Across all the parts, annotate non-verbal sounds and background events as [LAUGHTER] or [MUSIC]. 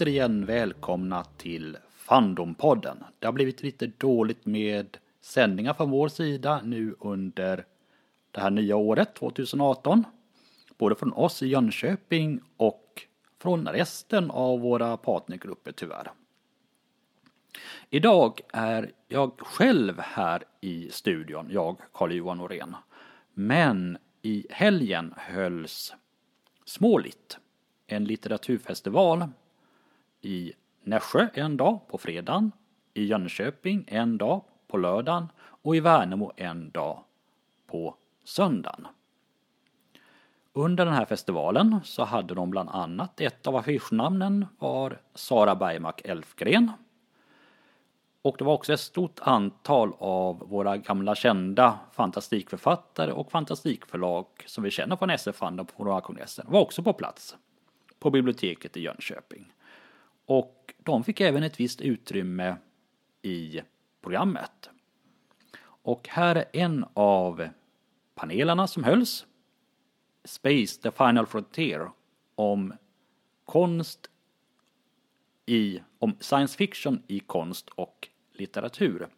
Återigen välkomna till Fandompodden. Det har blivit lite dåligt med sändningar från vår sida nu under det här nya året 2018. Både från oss i Jönköping och från resten av våra partnergrupper tyvärr. Idag är jag själv här i studion, jag Carl-Johan Norén. Men i helgen hölls Småligt, en litteraturfestival i Nässjö en dag på fredagen, i Jönköping en dag på lördagen och i Värnamo en dag på söndagen. Under den här festivalen så hade de bland annat ett av affischnamnen var Sara Bergmark Elfgren. Och det var också ett stort antal av våra gamla kända fantastikförfattare och fantastikförlag som vi känner från SF-handeln på våra kongresser var också på plats på biblioteket i Jönköping. Och de fick även ett visst utrymme i programmet. Och här är en av panelerna som hölls. Space, the final frontier. Om konst i, om science fiction i konst och litteratur.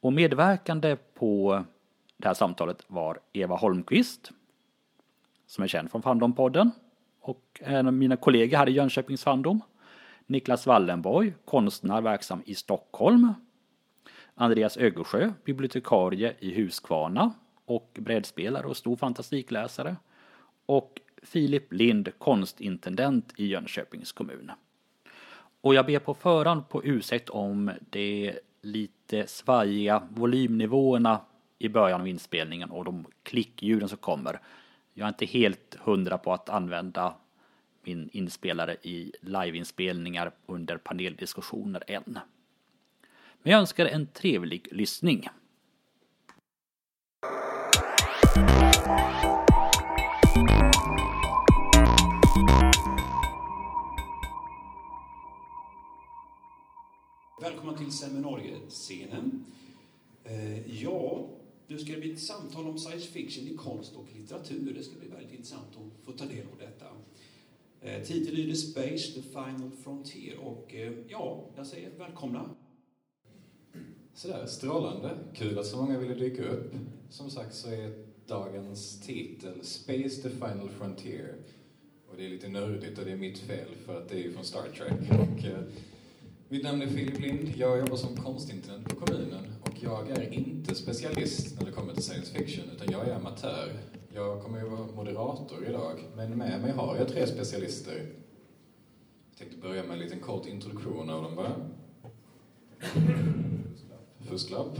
Och medverkande på det här samtalet var Eva Holmqvist, som är känd från Fandompodden och en av mina kollegor här i Jönköpings Fandom. Niklas Wallenborg, konstnär verksam i Stockholm. Andreas Ögersjö, bibliotekarie i Huskvarna och brädspelare och stor fantastikläsare. Och Filip Lind, konstintendent i Jönköpings kommun. Och jag ber på förhand på ursäkt om det lite svajiga volymnivåerna i början av inspelningen och de klickljuden som kommer. Jag är inte helt hundra på att använda min inspelare i liveinspelningar under paneldiskussioner än. Men jag önskar en trevlig lyssning. Välkomna till seminariescenen. Eh, ja, nu ska det bli ett samtal om science fiction i konst och litteratur. Det ska bli väldigt intressant att få ta del av detta. Eh, Titeln lyder Space, the final frontier. Och eh, ja, jag säger välkomna. Sådär, strålande. Kul att så många ville dyka upp. Som sagt så är dagens titel Space, the final frontier. Och det är lite nördigt och det är mitt fel för att det är ju från Star Trek. Och, eh, mitt namn är Filip Lind. Jag jobbar som konstintendent på kommunen och jag är inte specialist när det kommer till science fiction utan jag är amatör. Jag kommer ju vara moderator idag, men med mig har jag tre specialister. Jag tänkte börja med en liten kort introduktion av dem bara. Fusklapp.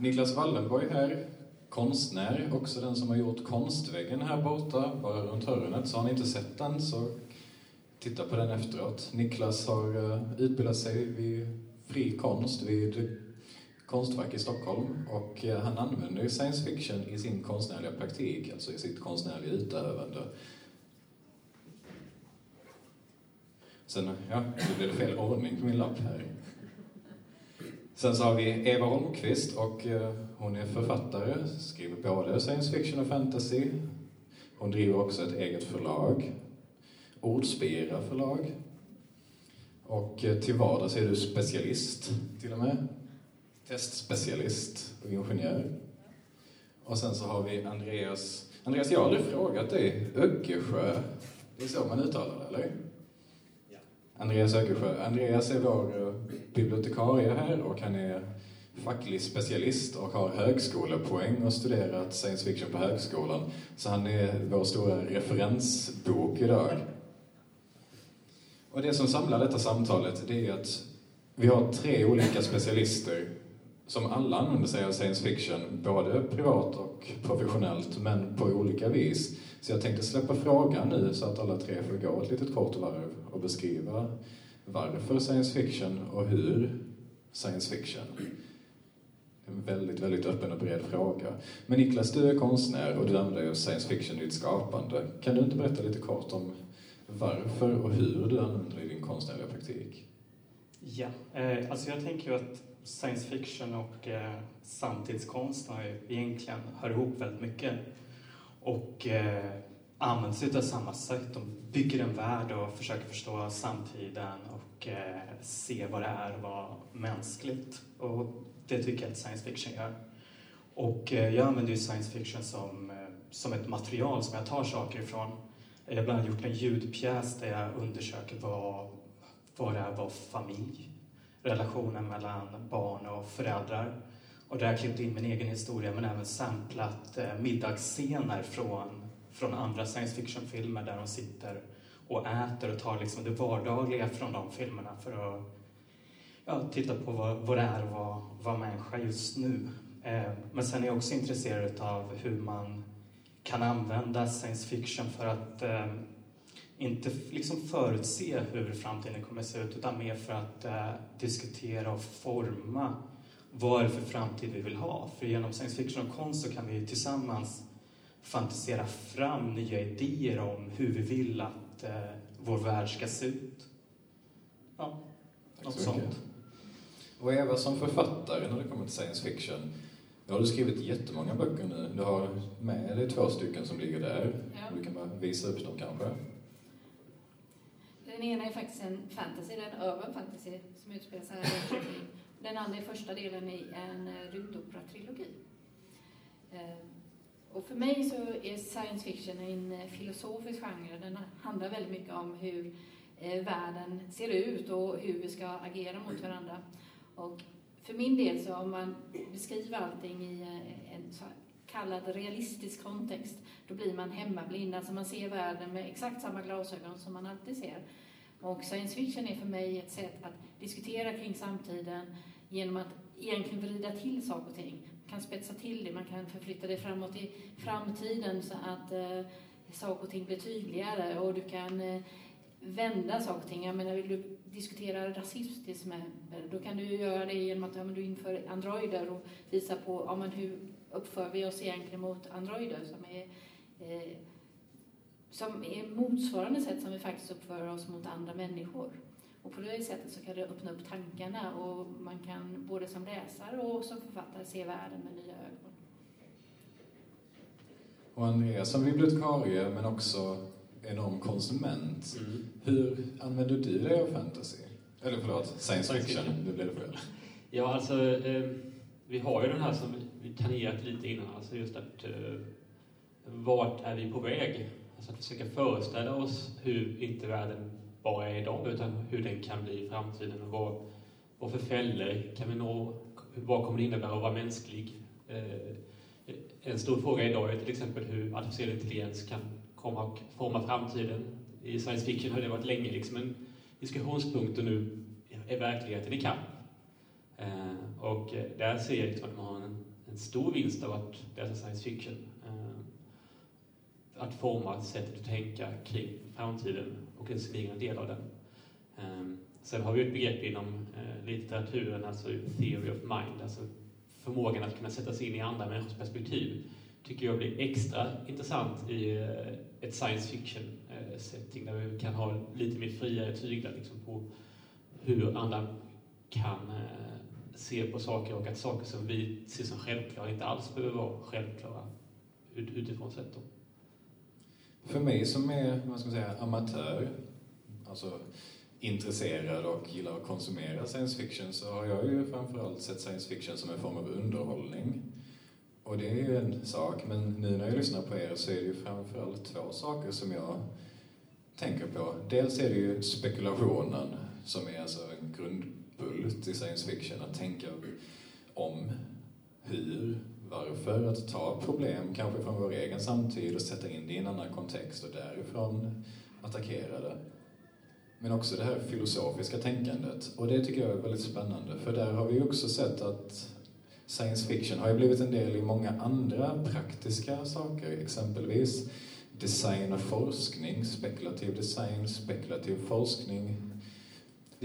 Niklas Wallenborg här, konstnär, också den som har gjort konstväggen här borta, bara runt hörnet. Så har ni inte sett den så titta på den efteråt. Niklas har eh, utbildat sig vid fri konst vid Konstfack i Stockholm och eh, han använder science fiction i sin konstnärliga praktik, alltså i sitt konstnärliga utövande. Sen, ja, nu blev det fel ordning på min lapp här. Sen så har vi Eva Holmqvist och eh, hon är författare, skriver både science fiction och fantasy. Hon driver också ett eget förlag Ordspira förlag. Och eh, till vardags är du specialist, till och med. Testspecialist och ingenjör. Och sen så har vi Andreas... Andreas, jag har aldrig frågat dig. Öggesjö. Det är så man uttalar det, eller? Ja. Andreas Öggesjö. Andreas är vår eh, bibliotekarie här och han är facklig specialist och har högskolepoäng och studerat science fiction på högskolan. Så han är vår stora referensbok idag. Och det som samlar detta samtalet, det är att vi har tre olika specialister som alla använder sig av science fiction, både privat och professionellt, men på olika vis. Så jag tänkte släppa frågan nu så att alla tre får gå ett litet kort varv och beskriva varför science fiction och hur science fiction. En väldigt, väldigt öppen och bred fråga. Men Niklas, du är konstnär och du använder ju science fiction i ditt skapande. Kan du inte berätta lite kort om varför och hur du använder det i din konstnärliga praktik? Ja, eh, alltså jag tänker ju att science fiction och eh, samtidskonst har ju egentligen hör ihop väldigt mycket. Och eh, använder sig av samma sätt. De bygger en värld och försöker förstå samtiden och eh, se vad det är att vara mänskligt. Och det tycker jag att science fiction gör. Och eh, jag använder ju science fiction som, eh, som ett material som jag tar saker ifrån. Jag har bland annat gjort en ljudpjäs där jag undersöker vad, vad det är att vara familj. Relationen mellan barn och föräldrar. Och där har jag klippt in min egen historia men även samplat eh, middagsscener från, från andra science fiction-filmer där de sitter och äter och tar liksom det vardagliga från de filmerna för att ja, titta på vad, vad det är att vara, vara människa just nu. Eh, men sen är jag också intresserad av hur man kan använda science fiction för att eh, inte liksom förutse hur framtiden kommer att se ut utan mer för att eh, diskutera och forma vad är det för framtid vi vill ha. För genom science fiction och konst så kan vi tillsammans fantisera fram nya idéer om hur vi vill att eh, vår värld ska se ut. Ja, Tack något mycket. sånt. Och Eva, som författare när det kommer till science fiction, nu har du skrivit jättemånga böcker nu. Du har med dig två stycken som ligger där. Ja. Du kan bara visa upp dem kanske. Den ena är faktiskt en fantasy, den urban fantasy som utspelar sig här i Linköping. Den andra är första delen i en eh, rymdopera-trilogi. Eh, och för mig så är science fiction en eh, filosofisk genre. Den handlar väldigt mycket om hur världen ser ut och hur vi ska agera mot varandra. Och för min del så om man beskriver allting i en kallad realistisk kontext, då blir man hemmablind. Alltså man ser världen med exakt samma glasögon som man alltid ser. Och science fiction är för mig ett sätt att diskutera kring samtiden genom att egentligen vrida till saker och ting. Man kan spetsa till det, man kan förflytta det framåt i framtiden så att eh, saker och ting blir tydligare och du kan eh, vända saker och ting. Jag menar, vill du diskutera rasism till exempel, då kan du göra det genom att ja, men du inför androider och visa på ja, men hur uppför vi oss egentligen mot androider som är eh, som är motsvarande sätt som vi faktiskt uppför oss mot andra människor. Och på det sättet så kan det öppna upp tankarna och man kan både som läsare och som författare se världen med nya ögon. Och Andreas, som bibliotekarie men också enorm konsument, Mm. hur använder du dig av fantasy? Eller förlåt, science fiction. Nu blev det fel. Ja, alltså, eh, vi har ju den här som vi tangerat lite innan, alltså just att eh, vart är vi på väg? Alltså att försöka föreställa oss hur inte världen bara är idag, utan hur den kan bli i framtiden och vad, vad för fällor kan vi nå? Vad kommer det innebära att vara mänsklig? Eh, en stor fråga idag är till exempel hur artificiell intelligens kan komma och forma framtiden. I science fiction har det varit länge liksom en diskussionspunkt och nu är verkligheten i kamp. Eh, och eh, där ser jag liksom att man har en, en stor vinst av att läsa science fiction. Eh, att forma sättet att tänka kring framtiden och en smygande del av den. Ehm, sen har vi ett begrepp inom eh, litteraturen, alltså theory of mind, alltså förmågan att kunna sätta sig in i andra människors perspektiv tycker jag blir extra intressant i eh, ett science fiction setting där vi kan ha lite mer friare tyglar liksom, på hur andra kan ser se på saker och att saker som vi ser som självklara inte alls behöver vara självklara ut, utifrån sett. Då. För mig som är, vad ska man säga, amatör, alltså intresserad och gillar att konsumera science fiction så har jag ju framförallt sett science fiction som en form av underhållning. Och det är ju en sak, men nu när jag lyssnar på er så är det ju framförallt två saker som jag tänker på. Dels är det ju spekulationen som är alltså en grundbult i science fiction, att tänka om hur, varför, att ta problem kanske från vår egen samtid och sätta in det i en annan kontext och därifrån attackera det. Men också det här filosofiska tänkandet. Och det tycker jag är väldigt spännande, för där har vi också sett att science fiction har ju blivit en del i många andra praktiska saker, exempelvis design och forskning, spekulativ design, spekulativ forskning.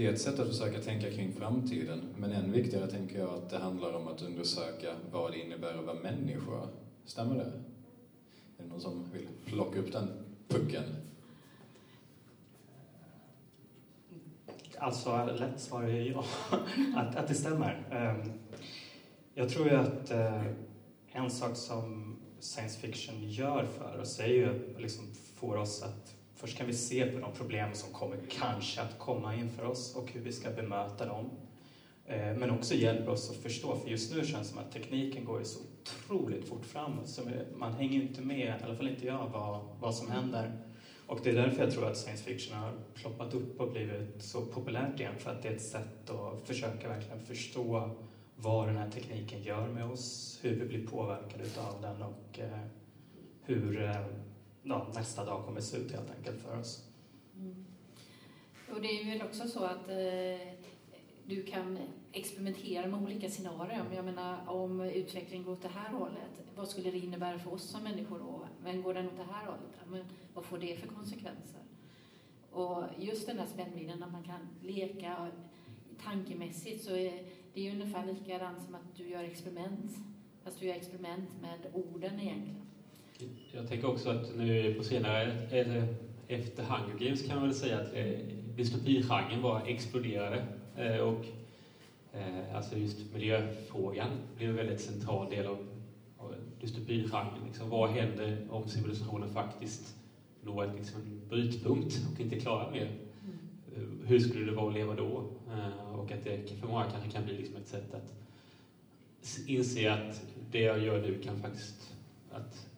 Det är ett sätt att försöka tänka kring framtiden, men än viktigare tänker jag att det handlar om att undersöka vad det innebär att vara människa. Stämmer det? Är det någon som vill plocka upp den pucken? Alltså, lätt svar är ja, att, att det stämmer. Ehm, jag tror ju att eh, en sak som science fiction gör för oss är ju liksom får oss att först kan vi se på de problem som kommer kanske att komma inför oss och hur vi ska bemöta dem. Eh, men också hjälper oss att förstå, för just nu känns det som att tekniken går så otroligt fort framåt så man hänger inte med, i alla fall inte jag, vad, vad som händer. Och det är därför jag tror att science fiction har ploppat upp och blivit så populärt igen, för att det är ett sätt att försöka verkligen förstå vad den här tekniken gör med oss, hur vi blir påverkade av den och eh, hur eh, ja, nästa dag kommer se ut helt enkelt för oss. Mm. Och det är väl också så att eh, du kan experimentera med olika scenarier. Jag menar, om utvecklingen går åt det här hållet, vad skulle det innebära för oss som människor då? Men går den åt det här hållet, men vad får det för konsekvenser? Och just den här spännvidden, när man kan leka tankemässigt, så är det ungefär likadant som att du gör experiment, fast du gör experiment med orden egentligen. Jag tänker också att nu på senare, eller efter Hunger Games kan man väl säga att eh, dystopigenren bara exploderade. Eh, och eh, alltså just miljöfrågan blev en väldigt central del av, av dystopigenren. Liksom, vad händer om civilisationen faktiskt når ett, liksom, en brytpunkt och inte klarar mer? Mm. Hur skulle det vara att leva då? Eh, och att det för många kanske kan bli liksom ett sätt att inse att det jag gör nu kan faktiskt att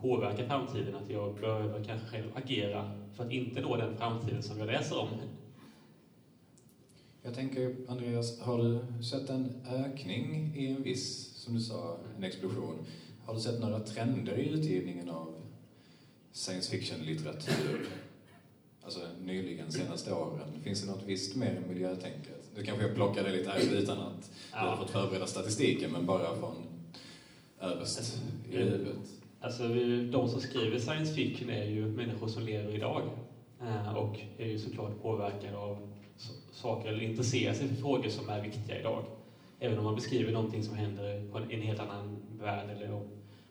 påverka framtiden, att jag behöver kanske själv agera för att inte nå den framtiden som jag läser om. Jag tänker, Andreas, har du sett en ökning i en viss, som du sa, en explosion? Har du sett några trender i utgivningen av science fiction-litteratur? Alltså nyligen, senaste åren. Finns det något visst mer i miljötänket? Nu kanske jag plockar det lite här utan att ja. du har fått förbereda statistiken, men bara från överst i huvudet. Alltså, de som skriver science fiction är ju människor som lever idag eh, och är ju såklart påverkade av saker eller intresserar sig för frågor som är viktiga idag. Även om man beskriver någonting som händer på en helt annan värld eller om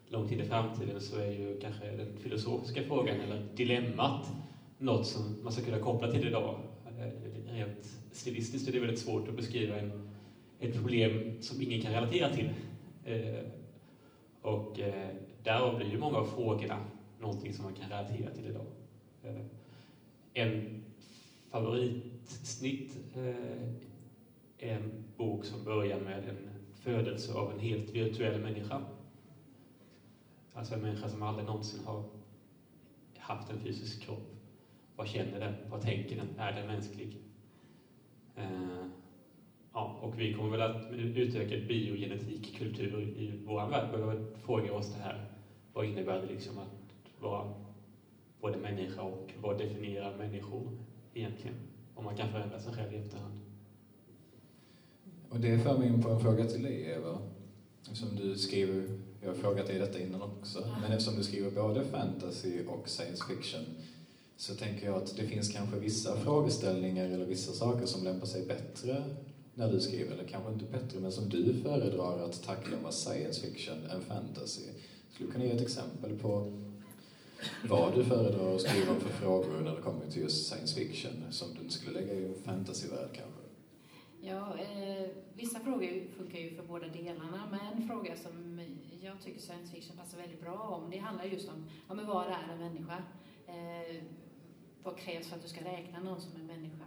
lång tid i framtiden så är ju kanske den filosofiska frågan eller dilemmat något som man ska kunna koppla till idag. Eh, rent stilistiskt är det väldigt svårt att beskriva en, ett problem som ingen kan relatera till. Eh, och Därav blir ju många av frågorna någonting som man kan relatera till idag. Eh, en favoritsnitt eh, är en bok som börjar med en födelse av en helt virtuell människa. Alltså en människa som aldrig någonsin har haft en fysisk kropp. Vad känner den? Vad tänker den? Är den mänsklig? Eh, ja, och vi kommer väl att med utökad biogenetikkultur i vår värld behöva fråga oss det här. Vad innebär det liksom att vara både människa och vad definierar människor egentligen? Om man kan förändra sig själv i efterhand. Och det för mig in på en fråga till dig, Eva. Eftersom du skriver, jag har frågat dig detta innan också, men eftersom du skriver både fantasy och science fiction så tänker jag att det finns kanske vissa frågeställningar eller vissa saker som lämpar sig bättre när du skriver, eller kanske inte bättre, men som du föredrar att tackla med science fiction än fantasy. Skulle du kunna ge ett exempel på vad du föredrar att skriva för frågor när det kommer till just science fiction som du inte skulle lägga i en fantasyvärld kanske? Ja, eh, vissa frågor funkar ju för båda delarna, men en fråga som jag tycker science fiction passar väldigt bra om, det handlar just om ja, men vad är en människa? Eh, vad krävs för att du ska räkna någon som en människa?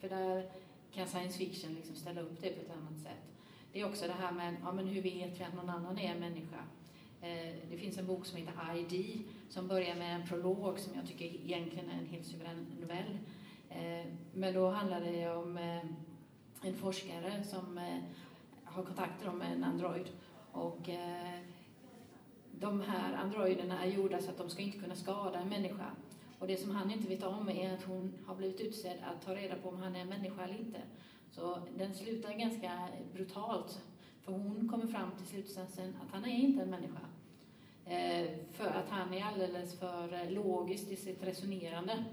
För där kan science fiction liksom ställa upp det på ett annat sätt. Det är också det här med ja, men hur vet vi att någon annan är en människa? Eh, det finns en bok som heter ID som börjar med en prolog som jag tycker egentligen är en helt suverän novell. Eh, men då handlar det om eh, en forskare som har kontakter med en android och de här androiderna är gjorda så att de ska inte kunna skada en människa. Och det som han inte vet om är att hon har blivit utsedd att ta reda på om han är en människa eller inte. Så den slutar ganska brutalt. För hon kommer fram till slutsatsen att han är inte en människa. Eh, för att han är alldeles för eh, logisk i sitt resonerande.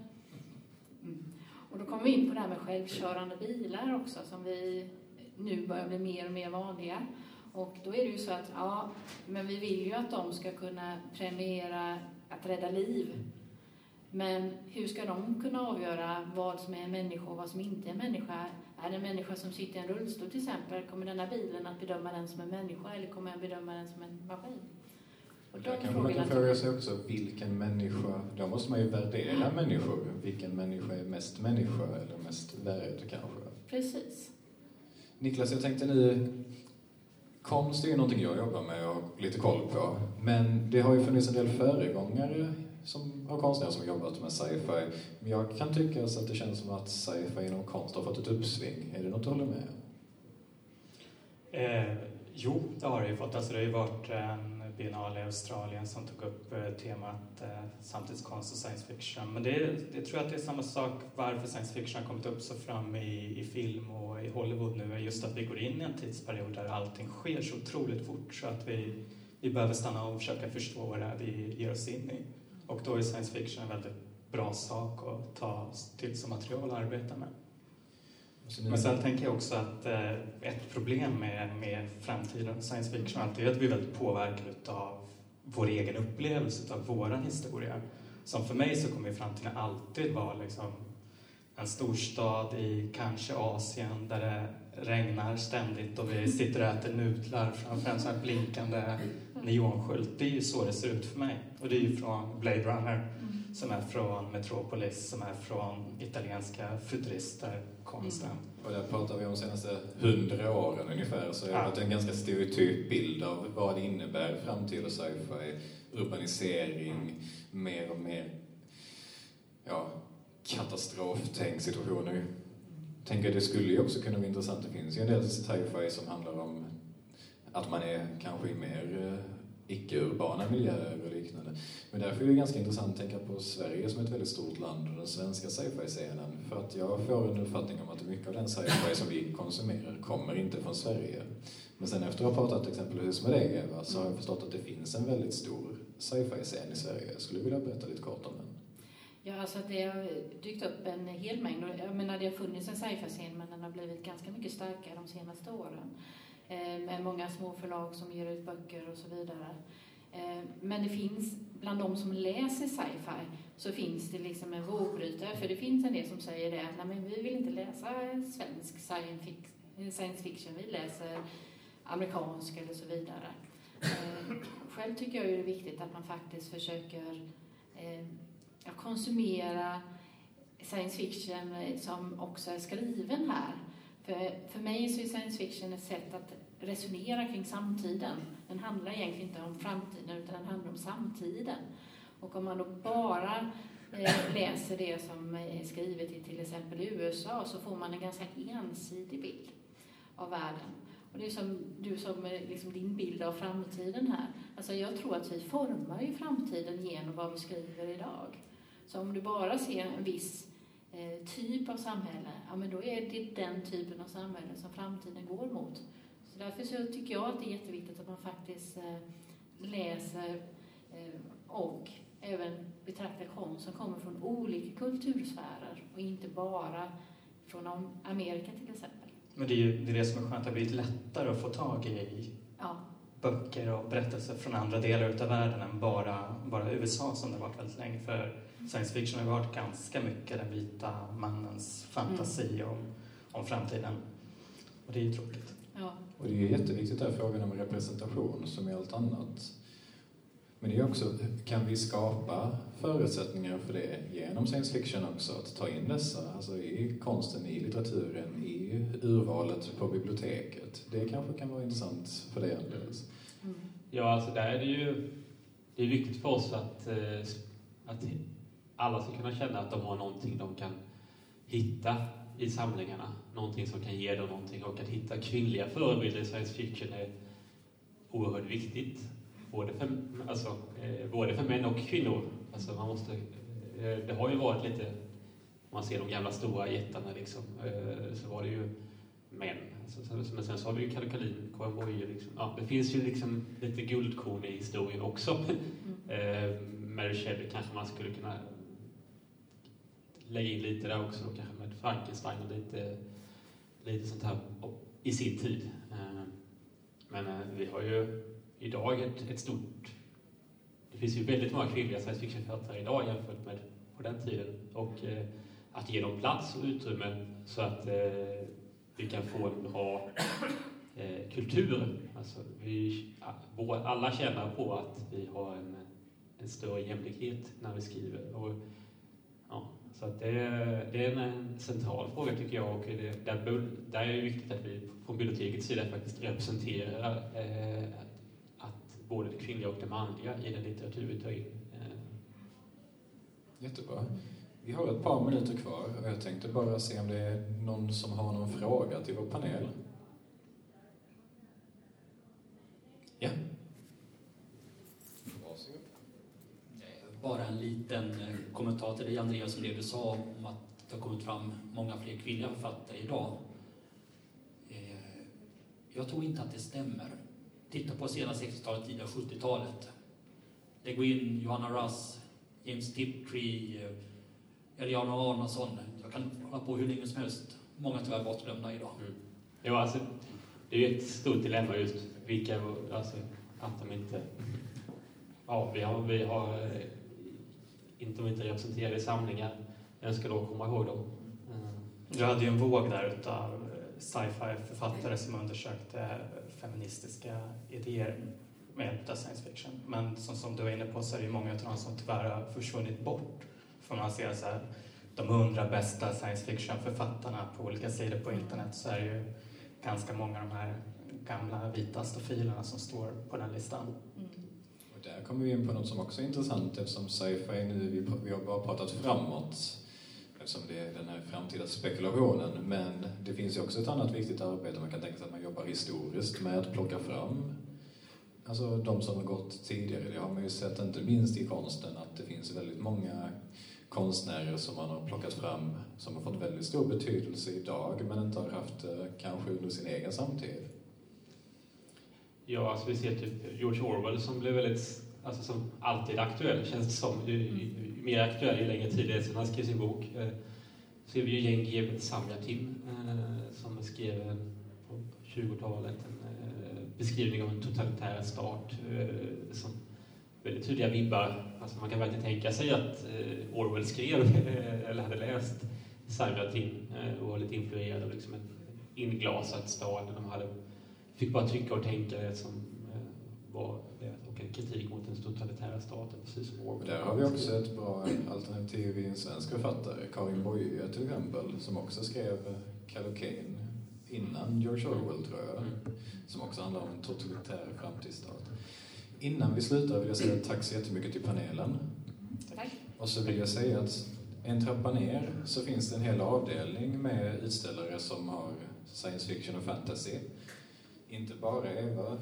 Mm. Och då kommer vi in på det här med självkörande bilar också, som vi nu börjar bli mer och mer vanliga. Och då är det ju så att, ja, men vi vill ju att de ska kunna premiera att rädda liv. Men hur ska de kunna avgöra vad som är en människa och vad som inte är en människa? Är det en människa som sitter i en rullstol till exempel, kommer den här bilen att bedöma den som en människa eller kommer den bedöma den som en maskin? Och Där kanske man kan fråga sig också vilken människa, då måste man ju värdera människor. Vilken människa är mest människa eller mest värd kanske? Precis. Niklas, jag tänkte nu, konst är ju någonting jag jobbar med och har lite koll på. Men det har ju funnits en del föregångare som, av konstnärer som har jobbat med sci-fi. Men jag kan tycka så att det känns som att sci-fi inom konst har fått ett uppsving. Är det något du håller med om? Eh, jo, det har det ju fått. Alltså, det har ju varit en biennal i Australien som tog upp eh, temat eh, samtidskonst och science fiction. Men det, tror jag tror att det är samma sak varför science fiction har kommit upp så fram i, i film och i Hollywood nu är just att vi går in i en tidsperiod där allting sker så otroligt fort så att vi, vi behöver stanna och försöka förstå vad det är vi ger oss in i. Och då är science fiction en väldigt bra sak att ta till som material att arbeta med. Men sen tänker jag också att eh, ett problem med, med framtiden science fiction alltid är att vi är väldigt påverkade av vår egen upplevelse av våran historia. Som för mig så kommer framtiden alltid vara liksom en storstad i kanske Asien där det regnar ständigt och vi sitter och äter nudlar framför en sån här blinkande neonskylt. Det är ju så det ser ut för mig. Och det är ju från Blade Runner som är från Metropolis, som är från italienska futurister, konsten. Och där pratar vi om de senaste hundra åren ungefär, så det har Ja. en ganska stereotyp bild av vad det innebär framtid och sci-fi. Urbanisering, mer och mer ja, katastroftänk situationer. Tänker att det skulle ju också kunna vara intressant. Det finns ju en del sci-fi som handlar om att man är kanske i mer eh, icke-urbana miljöer och liknande. Men därför är det ganska intressant att tänka på Sverige som ett väldigt stort land och den svenska sci-fi-scenen. För att jag får en uppfattning om att mycket av den sci-fi som vi konsumerar kommer inte från Sverige. Men sen efter att ha pratat exempelvis med dig Eva så har jag förstått att det finns en väldigt stor sci-fi-scen i Sverige. Jag skulle vilja berätta lite kort om den. Ja, alltså det har dykt upp en hel mängd. Jag menar, det har funnits en sci-fi-scen, men den har blivit ganska mycket starkare de senaste åren. Eh, med många små förlag som ger ut böcker och så vidare. Eh, men det finns, bland de som läser sci-fi, så finns det liksom en vågbrytare. För det finns en del som säger det, nej men vi vill inte läsa svensk science fiction, vi läser amerikansk eller så vidare. Eh, själv tycker jag det är viktigt att man faktiskt försöker konsumera science fiction som också är skriven här. För, för mig så är science fiction ett sätt att resonera kring samtiden. Den handlar egentligen inte om framtiden utan den handlar om samtiden. Och om man då bara eh, läser det som är skrivet i till exempel USA så får man en ganska ensidig bild av världen. Och det är som du som eh, liksom din bild av framtiden här. Alltså jag tror att vi formar ju framtiden genom vad vi skriver idag. Så om du bara ser en viss eh, typ av samhälle, ja men då är det den typen av samhälle som framtiden går mot. Så därför så tycker jag att det är jätteviktigt att man faktiskt eh, läser eh, och även betraktar konst som kommer från olika kultursfärer och inte bara från Am- Amerika till exempel. Men det är ju det, är det som är skönt, det har blivit lättare att få tag i Ja, böcker och berättelser från andra delar utav världen än bara, bara USA som det har varit väldigt länge. För science fiction har ju varit ganska mycket den vita mannens fantasi om, om framtiden. Och det är ju tråkigt. ja. Och det är ju jätteviktigt där frågan om representation som i allt annat. Men det är också, kan vi skapa förutsättningar för det genom science fiction också? Att ta in dessa, alltså i konsten, i litteraturen, i urvalet på biblioteket. Det kanske kan vara intressant för dig Andreas. Mm. Ja, alltså där är det ju det är viktigt för oss att, eh, att alla ska kunna känna att de har någonting de kan hitta i samlingarna. Någonting som kan ge dem någonting och att hitta kvinnliga förebilder i science fiction är oerhört viktigt. Både för, alltså, eh, både för män och kvinnor. Alltså man måste, eh, det har ju varit lite, om man ser de gamla stora jättarna liksom, eh, så var det ju män. Alltså, så- men sen så har vi ju Kalle Kalin, Karin Boye. Liksom. Ja, det finns ju liksom lite guldkorn i historien också. Mm. [LAUGHS] Mary Shelley kanske man skulle kunna lägga in lite där också, då, kanske med Frankenstein och lite, lite sånt här i sin tid. Eh, men eh, vi har ju idag ett, ett stort... Det finns ju väldigt många kvinnliga science fiction-författare idag jämfört med på den tiden. Och eh, att ge dem plats och utrymme så att vi kan få en bra kultur. Alltså vi, alla tjänar på att vi har en, en större jämlikhet när vi skriver. Och, så att det, det är en central fråga tycker jag och det, där, där är det viktigt att vi från bibliotekets sida faktiskt representerar eh, att både det kvinnliga och det manliga i den litteratur vi tar in. Eh. Jättebra. Vi har ett par minuter kvar och jag tänkte bara se om det är någon som har någon fråga till vår panel. Ja. Bara en liten eh, kommentar till dig Andreas, om det du sa om att det har kommit fram många fler kvinnliga författare idag. Eh, jag tror inte att det stämmer. Titta på sena 60-talet, tidiga 70-talet. Det går in Johanna Russ, James Tiptree, eh, Eliana Arnason. Jag kan hålla på hur länge som helst. Många tyvärr bortglömda idag. Mm. Jo, alltså, det är ju ett stort dilemma just vilka, alltså, att de inte... Ja, vi har, vi har inte, de inte representerade i samlingar. Jag ska då komma ihåg dem. Mm. Du hade ju en våg där utav eh, sci-fi-författare som undersökte feministiska idéer med hjälp av science fiction. Men som, som du var inne på så är det ju många av dem som tyvärr har försvunnit bort får man se så här, de hundra bästa science fiction-författarna på olika sidor på internet så är det ju ganska många av de här gamla vita stofilerna som står på den listan. Kommer vi in på något som också är intressant eftersom sci-fi nu, vi, vi har bara pratat framåt eftersom det är den här framtida spekulationen. Men det finns ju också ett annat viktigt arbete, man kan tänka sig att man jobbar historiskt med att plocka fram Alltså de som har gått tidigare, det har man ju sett inte minst i konsten att det finns väldigt många konstnärer som man har plockat fram som har fått väldigt stor betydelse idag men inte har haft det kanske under sin egen samtid. Ja, alltså vi ser typ George Orwell som blev väldigt, alltså som alltid aktuell känns det som. mer aktuell ju längre tid det är sedan han skrev sin bok. Eh, vi ju Jane Samyatin eh, som skrev på 20-talet en eh, beskrivning av en totalitär stat som väldigt tydliga vibbar. Alltså man kan verkligen tänka sig att eh, Orwell skrev eh, eller hade läst eh, och var lite influerad av liksom en inglasad stad där de hade, fick bara tycka och tänka det som var kritik mot den totalitära staten, precis som Orwell. Där har vi också ett bra alternativ i en svensk författare, Karin Boye till exempel, som också skrev Kallocain innan George Orwell, tror jag, mm. som också handlar om en totalitär framtidsstat. Innan vi slutar vill jag säga tack så jättemycket till panelen. Tack. Och så vill jag säga att en trappa ner så finns det en hel avdelning med utställare som har science fiction och fantasy. Inte bara Eva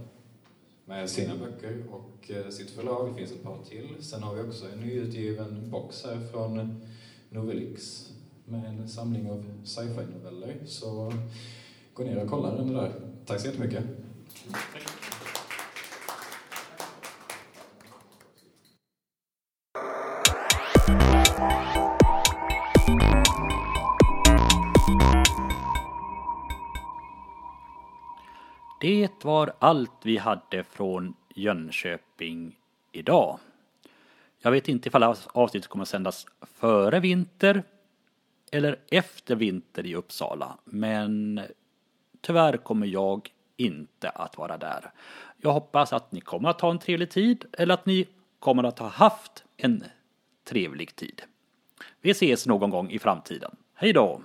med sina böcker och eh, sitt förlag, det finns ett par till. Sen har vi också en nyutgiven box här från Novelix med en samling av sci-fi-noveller. Så gå ner och kolla den där. Tack så jättemycket. Tack. Det var allt vi hade från Jönköping idag. Jag vet inte ifall avsnittet kommer att sändas före vinter eller efter vinter i Uppsala, men tyvärr kommer jag inte att vara där. Jag hoppas att ni kommer att ha en trevlig tid eller att ni kommer att ha haft en trevlig tid. Vi ses någon gång i framtiden. Hej då!